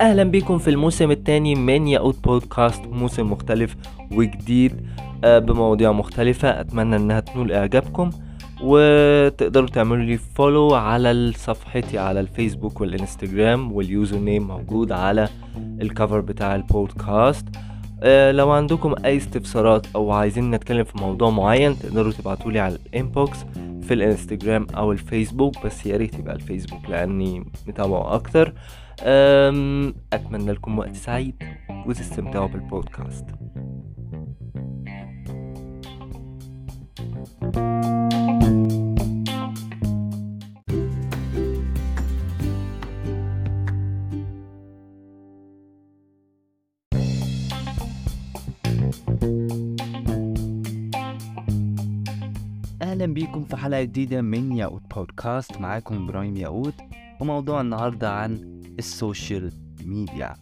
أهلا بيكم في الموسم الثاني من ياقوت بودكاست موسم مختلف وجديد آه، بمواضيع مختلفة. أتمنى إنها تنول إعجابكم وتقدروا تعملوا لي follow على صفحتي على الفيسبوك والإنستجرام وال username موجود على ال cover بتاع البودكاست. لو عندكم أي استفسارات أو عايزين نتكلم في موضوع معين تقدروا تبعتوا لي على ال inbox في الإنستجرام أو الفيسبوك بس يا ريت يبقى الفيسبوك لأني متابعه أكتر. أتمنى لكم وقت سعيد وتستمتعوا بالبودكاست. أهلا بيكم في حلقة جديدة من ياقوت بودكاست. معاكم إبراهيم ياقوت وموضوع النهارده عن السوشيال ميديا.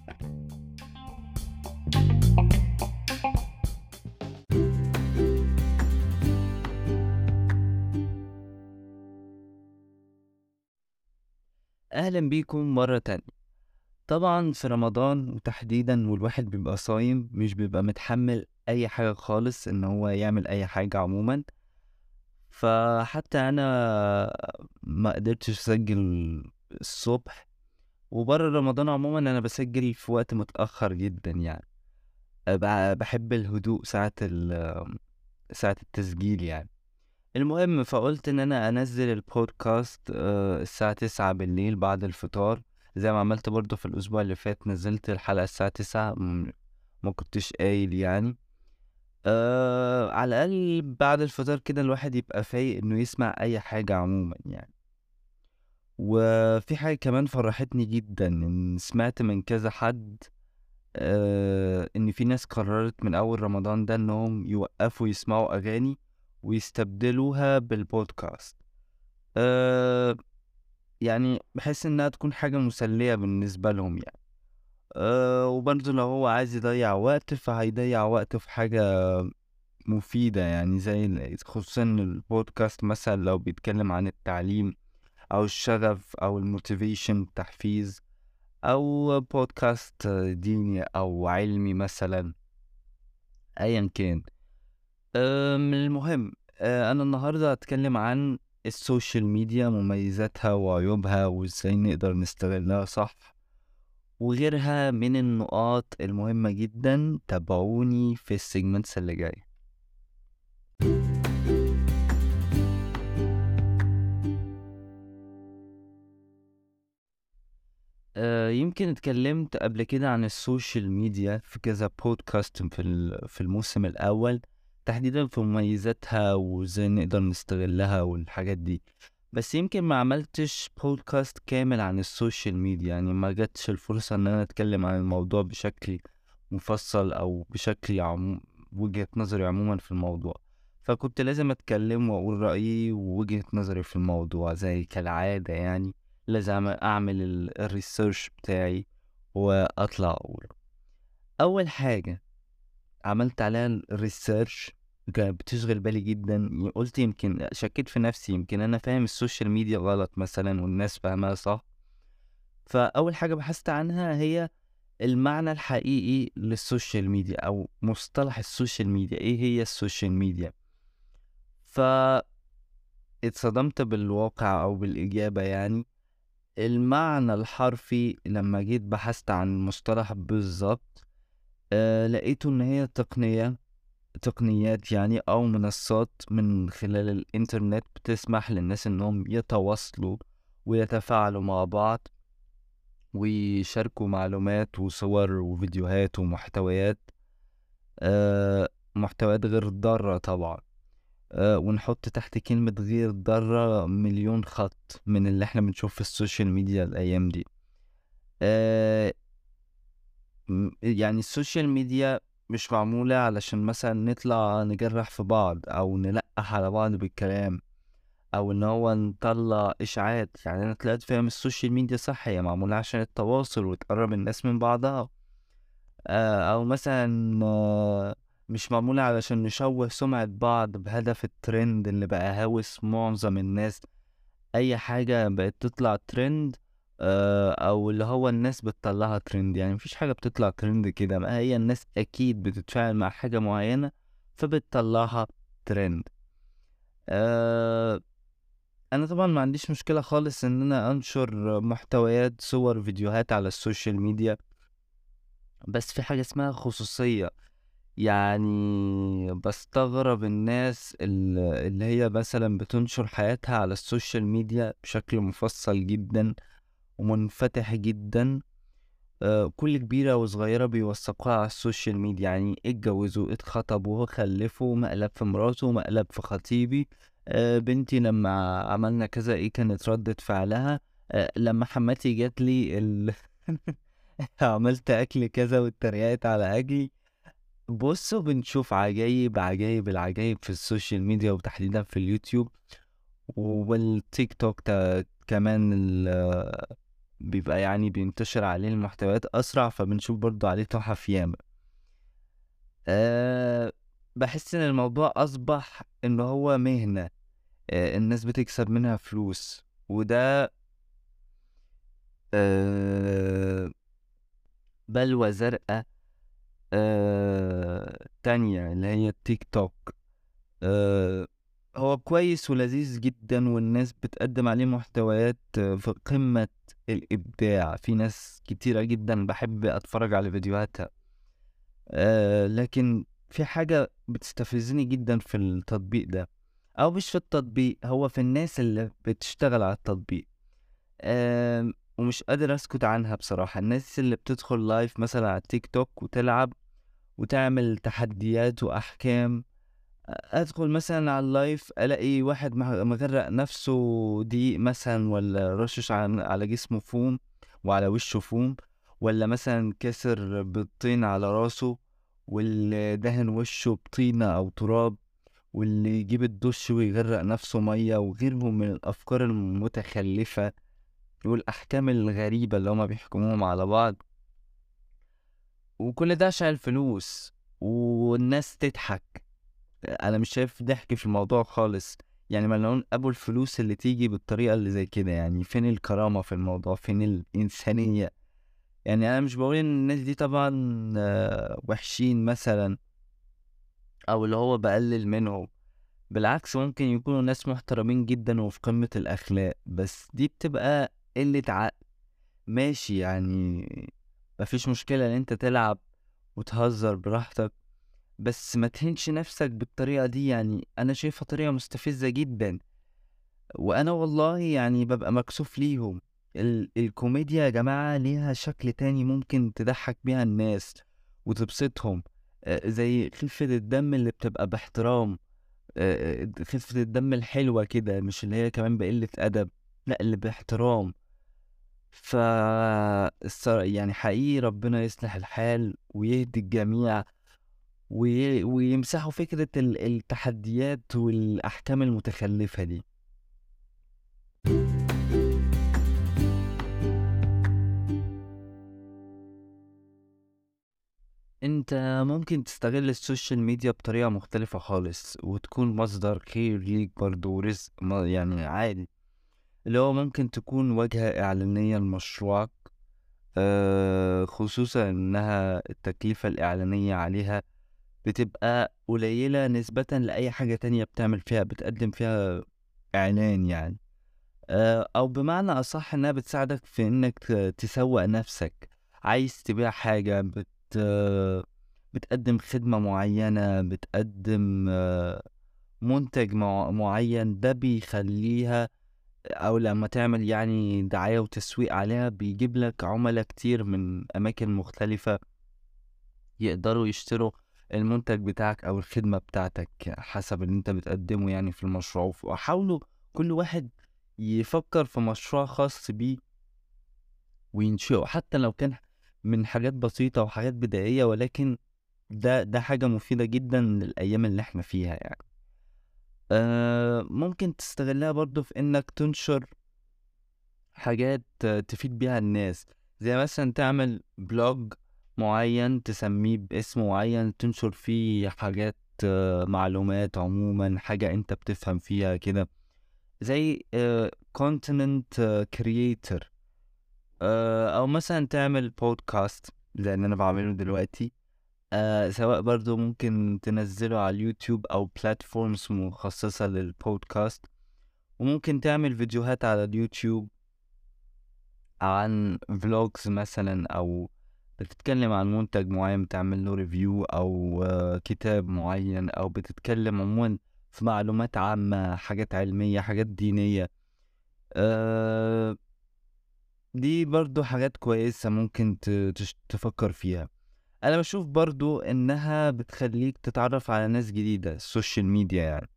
أهلا بيكم مرة تانية. طبعا في رمضان وتحديدا والواحد بيبقى صايم مش بيبقى متحمل أي حاجة خالص إن هو يعمل أي حاجة عموما. فحتى أنا ما قدرتش أسجل الصبح وبره رمضان عموما أنا بسجل في وقت متأخر جدا يعني. بحب الهدوء ساعة ساعة التسجيل يعني. المهم فقلت إن أنا أنزل البودكاست آه، الساعة تسعة بالليل بعد الفطار. زي ما عملت برضه في الأسبوع اللي فات نزلت الحلقة الساعة تسعة ما كنتش قايل يعني. آه على الأقل بعد الفطار كده الواحد يبقى فايق إنه يسمع أي حاجة عموما يعني. وفي حاجة كمان فرحتني جدا إن سمعت من كذا حد آه إن في ناس قررت من أول رمضان ده إنهم يوقفوا يسمعوا أغاني ويستبدلوها بالبودكاست. آه يعني بحس إنها تكون حاجة مسلية بالنسبة لهم يعني. أه وبرضه لو هو عايز يضيع وقت فهيضيع وقته في حاجة مفيدة يعني زي خصوصا البودكاست مثلا لو بيتكلم عن التعليم أو الشغف أو ال motivation التحفيز أو بودكاست ديني أو علمي مثلا أيا كان. أم، المهم أه، أنا النهاردة هتكلم عن ال social media مميزاتها وعيوبها وإزاي نقدر نستغلها صح. وغيرها من النقاط المهمة جدا تابعوني في ال segments اللي جاي آه، يمكن اتكلمت قبل كده عن ال social media في كذا بودكاست في في الموسم الأول تحديدا في مميزاتها وإزاي نقدر نستغلها والحاجات دي. بس يمكن ما عملتش بودكاست كامل عن ال social media يعني ما جاتش الفرصة إن أنا أتكلم عن الموضوع بشكل مفصل أو بشكل عمو... وجهة نظري عموما في الموضوع. فكنت لازم أتكلم وأقول رأيي ووجهة نظري في الموضوع زي كالعادة يعني لازم أعمل ال- ال research بتاعي وأطلع أقول. أول حاجة عملت عليها ال research كانت بتشغل بالي جدا قلت يمكن شكيت في نفسي يمكن أنا فاهم ال social media غلط مثلا والناس فاهمها صح. فأول حاجة بحثت عنها هي المعنى الحقيقي لل social media أو مصطلح ال social media. إيه هي ال social media؟ ف اتصدمت بالواقع أو بالإجابة يعني. المعنى الحرفي لما جيت بحثت عن المصطلح بالظبط آه لقيته إن هي تقنية. تقنيات يعني أو منصات من خلال الإنترنت بتسمح للناس إنهم يتواصلوا ويتفاعلوا مع بعض ويشاركوا معلومات وصور وفيديوهات ومحتويات آه محتويات غير ضارة طبعا آه ونحط تحت كلمة غير ضارة مليون خط من اللي إحنا بنشوف في ال social media الأيام دي. آه يعني ال social media مش معمولة علشان مثلا نطلع نجرح في بعض أو نلقح على بعض بالكلام أو إن هو نطلع إشاعات. يعني أنا طلعت فاهم ال social media صح هي معمولة عشان التواصل وتقرب الناس من بعضها. آه، أو مثلا آه، مش معمولة علشان نشوه سمعة بعض بهدف الترند اللي بقى هوس معظم الناس. أي حاجة بقت تطلع ترند أو اللي هو الناس بتطلعها ترند يعني مفيش حاجة بتطلع ترند كده ما هي الناس أكيد بتتفاعل مع حاجة معينة فبتطلعها ترند آه، أنا طبعا ما عنديش مشكلة خالص إن أنا أنشر محتويات صور فيديوهات على ال social media. بس في حاجة اسمها خصوصية. يعني بستغرب الناس ال- اللي هي مثلا بتنشر حياتها على ال social media بشكل مفصل جدا. ومنفتح جدا آه، كل كبيرة وصغيرة بيوثقوها على ال social media. يعني اتجوزوا اتخطبوا خلفوا مقلب في مراته مقلب في خطيبي آه، بنتي لما عملنا كذا إيه كانت ردة فعلها آه، لما حماتي جات لي ال... عملت أكل كذا واتريقت على أكلي. بصوا بنشوف عجايب عجايب العجايب في ال social media وتحديدا في اليوتيوب والتيك توك كمان بيبقى يعني بينتشر عليه المحتويات أسرع فبنشوف برضو عليه تحف ياما. أه بحس إن الموضوع أصبح إن هو مهنة أه الناس بتكسب منها فلوس وده أه بلوى زرقاء أه تانية اللي هي التيك توك أه هو كويس ولذيذ جدا والناس بتقدم عليه محتويات في قمة الإبداع. في ناس كتيرة جدا بحب أتفرج على فيديوهاتها. أه لكن في حاجة بتستفزني جدا في التطبيق ده أو مش في التطبيق هو في الناس اللي بتشتغل على التطبيق. أه ومش قادر أسكت عنها بصراحة. الناس اللي بتدخل live مثلا على التيك توك وتلعب وتعمل تحديات وأحكام أدخل مثلا على ال live ألاقي واحد مغ- مغرق نفسه دقيق مثلا ولا رشش على على جسمه فوم وعلى وشه فوم ولا مثلا كسر بالطين على راسه واللي دهن وشه بطينة أو تراب واللي يجيب الدش ويغرق نفسه مية وغيرهم من الأفكار المتخلفة والأحكام الغريبة اللي هما بيحكموهم على بعض. وكل ده عشان الفلوس والناس تضحك. أنا مش شايف ضحك في الموضوع خالص. يعني ملعون أبو الفلوس اللي تيجي بالطريقة اللي زي كده يعني فين الكرامة في الموضوع؟ فين الإنسانية؟ يعني أنا مش بقول إن الناس دي طبعا آه، وحشين مثلا أو اللي هو بقلل منهم. بالعكس ممكن يكونوا ناس محترمين جدا وفي قمة الأخلاق بس دي بتبقى قلة عقل. ماشي يعني مفيش مشكلة إن أنت تلعب وتهزر براحتك. بس ما تهنش نفسك بالطريقة دي يعني أنا شايفها طريقة مستفزة جدا. وأنا والله يعني ببقى مكسوف ليهم. ال الكوميديا يا جماعة ليها شكل تاني ممكن تضحك بيها الناس وتبسطهم. آه، زي خفة الدم اللي بتبقى باحترام. آه، خفة الدم الحلوة كده مش اللي هي كمان بقلة أدب. لأ اللي باحترام. ف يعني حقيقي ربنا يصلح الحال ويهدي الجميع. وي... ويمسحوا فكرة ال- التحديات والأحكام المتخلفة دي. أنت ممكن تستغل ال social media بطريقة مختلفة خالص وتكون مصدر خير ليك برضه ورزق يعني عادي. اللي هو ممكن تكون واجهة إعلانية لمشروعك خصوصا إنها التكلفة الإعلانية عليها بتبقى قليلة نسبة لأي حاجة تانية بتعمل فيها بتقدم فيها إعلان يعني. آه، أو بمعنى أصح إنها بتساعدك في إنك تسوق نفسك. عايز تبيع حاجة بت بتقدم خدمة معينة بتقدم آه، منتج مع- معين ده بيخليها أو لما تعمل يعني دعاية وتسويق عليها بيجيب لك عملاء كتير من أماكن مختلفة يقدروا يشتروا المنتج بتاعك أو الخدمة بتاعتك حسب اللي أنت بتقدمه يعني في المشروع وحاولوا كل واحد يفكر في مشروع خاص بيه وينشئه حتى لو كان من حاجات بسيطة وحاجات بدائية ولكن ده ده حاجة مفيدة جدا للأيام اللي إحنا فيها يعني. آه ممكن تستغلها برضو في إنك تنشر حاجات تفيد بيها الناس. زي مثلا تعمل blog معين تسميه باسم معين تنشر فيه حاجات آه، معلومات عموما حاجة أنت بتفهم فيها كده. زي content creator أو مثلا تعمل بودكاست زي اللي أنا بعمله دلوقتي. آه سواء برضو ممكن تنزله على اليوتيوب أو platforms مخصصة للبودكاست وممكن تعمل فيديوهات على اليوتيوب عن vlogs مثلا أو بتتكلم عن منتج معين بتعمل له review أو آه، كتاب معين أو بتتكلم عموما في معلومات عامة حاجات علمية حاجات دينية. آه، دي برضو حاجات كويسة ممكن تفكر فيها. أنا بشوف برضو إنها بتخليك تتعرف على ناس جديدة ال social media يعني.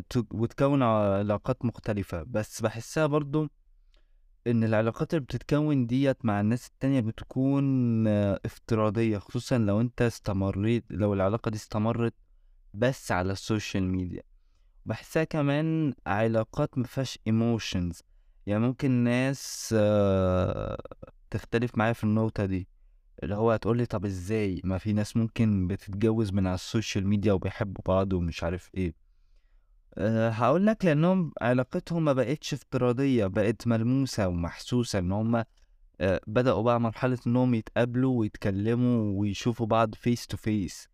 ت- وتكون علاقات مختلفة. بس بحسها برضو إن العلاقات اللي بتتكون ديت مع الناس التانية بتكون آه، افتراضية خصوصا لو أنت استمريت لو العلاقة دي استمرت بس على ال social media. بحسها كمان علاقات مفيهاش emotions يعني ممكن ناس آه، تختلف معايا في النقطة دي. اللي هو هتقولي طب إزاي؟ ما في ناس ممكن بتتجوز من على ال social media وبيحبوا بعض ومش عارف إيه. هقول لك لأنهم علاقتهم ما بقتش افتراضية بقت ملموسة ومحسوسة إن هم أه بدأوا بقى مرحلة إنهم يتقابلوا ويتكلموا ويشوفوا بعض face to face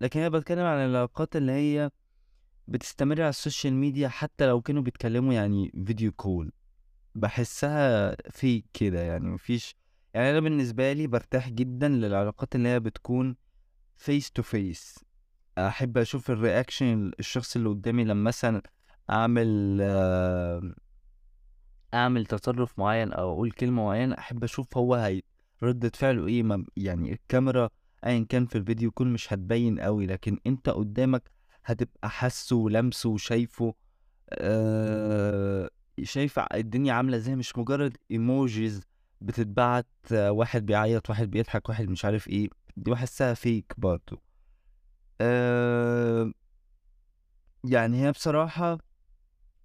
لكن أنا بتكلم عن العلاقات اللي هي بتستمر على ال social media حتى لو كانوا بيتكلموا يعني video call بحسها fake كده يعني مفيش يعني أنا بالنسبة لي برتاح جدا للعلاقات اللي هي بتكون face to face أحب أشوف ال reaction الشخص اللي قدامي لما مثلا أعمل أعمل تصرف معين أو أقول كلمة معينة أحب أشوف هو هي ردة فعله إيه. ما يعني الكاميرا ايا كان في الفيديو كل مش هتبين قوي لكن أنت قدامك هتبقى حاسه ولمسه وشايفه آه شايف الدنيا عاملة إزاي. مش مجرد ايموجيز بتتبعت واحد بيعيط واحد بيضحك واحد مش عارف إيه. دي بحسها فيك برضو. آه يعني هي بصراحة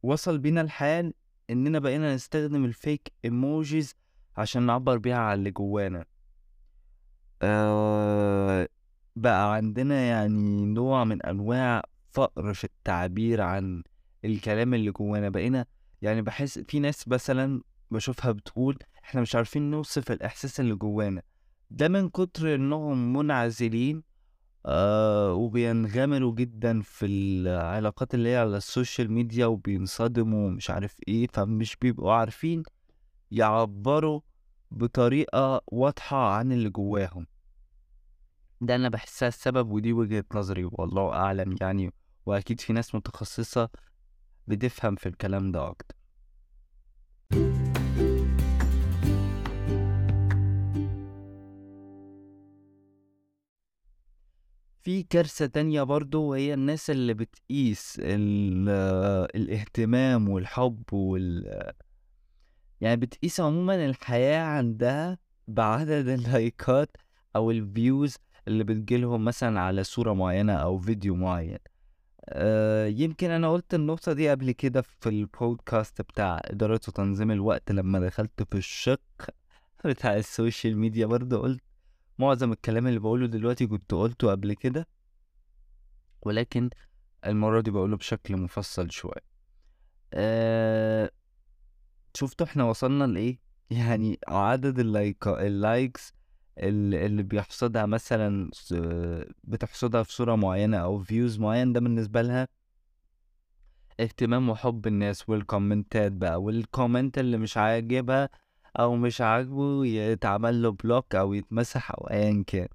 وصل بينا الحال إننا بقينا نستخدم ال fake emojis عشان نعبر بيها عن اللي جوانا. آه بقى عندنا يعني نوع من أنواع فقر في التعبير عن الكلام اللي جوانا. بقينا يعني بحس في ناس مثلا بشوفها بتقول إحنا مش عارفين نوصف الإحساس اللي جوانا. ده من كتر إنهم منعزلين آه وبينغمروا جدا في العلاقات اللي هي على ال social media وبينصدموا ومش عارف إيه فمش بيبقوا عارفين يعبروا بطريقة واضحة عن اللي جواهم. ده أنا بحسها السبب ودي وجهة نظري والله أعلم يعني وأكيد في ناس متخصصة بتفهم في الكلام ده أكتر. في كارثة تانية برضو وهي الناس اللي بتقيس ال- الاهتمام والحب وال يعني بتقيس عموما الحياة عندها بعدد اللايكات أو ال views اللي بتجيلهم مثلا على صورة معينة أو فيديو معين. أه يمكن أنا قلت النقطة دي قبل كده في البودكاست بتاع إدارة وتنظيم الوقت لما دخلت في الشق بتاع ال social media برضه قلت معظم الكلام اللي بقوله دلوقتي كنت قلته قبل كده ولكن المرة دي بقوله بشكل مفصل شوية أه شفتوا إحنا وصلنا لإيه؟ يعني عدد ال like ال likes ال- اللي بيحصدها مثلا بتحصدها في صورة معينة أو views معين ده بالنسبة لها اهتمام وحب الناس والكومنتات بقى وال comment اللي مش عاجبها أو مش عاجبه يتعمل له block أو يتمسح أو أيا كان.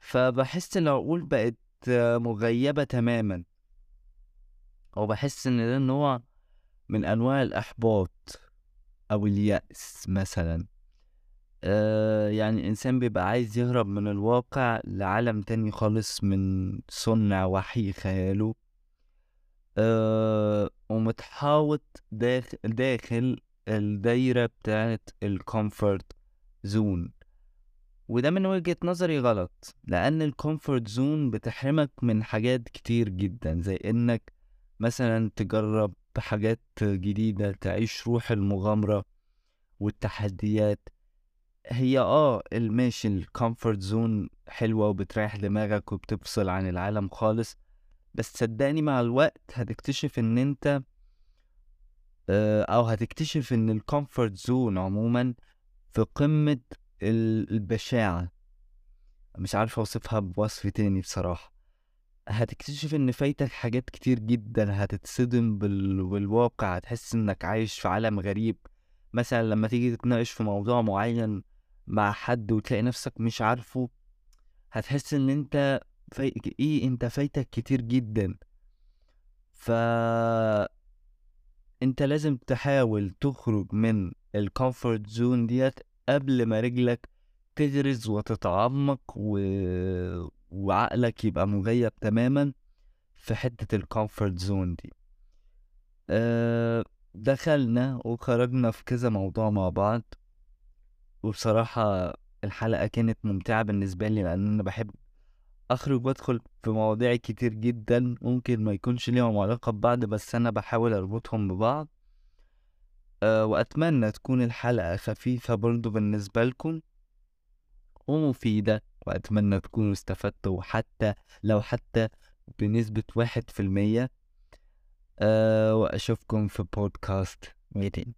فبحس إن العقول بقت مغيبة تماما. وبحس إن ده نوع من أنواع الإحباط أو اليأس مثلا. آه يعني الإنسان بيبقى عايز يهرب من الواقع لعالم تاني خالص من صنع وحي خياله. آه ومتحاوط داخل, داخل الدايرة بتاعت الكومفورت zone وده من وجهة نظري غلط لأن ال comfort zone بتحرمك من حاجات كتير جدا زي إنك مثلا تجرب حاجات جديدة تعيش روح المغامرة والتحديات. هي آه الماشي ال comfort zone حلوة وبتريح دماغك وبتفصل عن العالم خالص بس صدقني مع الوقت هتكتشف إن أنت أو هتكتشف إن ال comfort zone عموما في قمة ال- البشاعة. مش عارف أوصفها بوصف تاني بصراحة. هتكتشف إن فايتك حاجات كتير جدا هتتصدم بال... بالواقع. هتحس إنك عايش في عالم غريب. مثلا لما تيجي تتناقش في موضوع معين مع حد وتلاقي نفسك مش عارفه هتحس إن أنت في... إيه أنت فايتك كتير جدا. ف انت لازم تحاول تخرج من ال comfort zone ديت قبل ما رجلك تغرز وتتعمق و... وعقلك يبقى مغيب تماما في حتة ال comfort zone دي. أه دخلنا وخرجنا في كذا موضوع مع بعض. وبصراحة الحلقة كانت ممتعة بالنسبة لي لأن أنا بحب أخرج وأدخل في مواضيع كتير جدا ممكن ما يكونش ليهم علاقة ببعض بس أنا بحاول أربطهم ببعض. أه وأتمنى تكون الحلقة خفيفة برضو بالنسبة لكم ومفيدة وأتمنى تكونوا استفدتوا حتى لو حتى بنسبة واحد في المية. أه وأشوفكم في بودكاست ميتين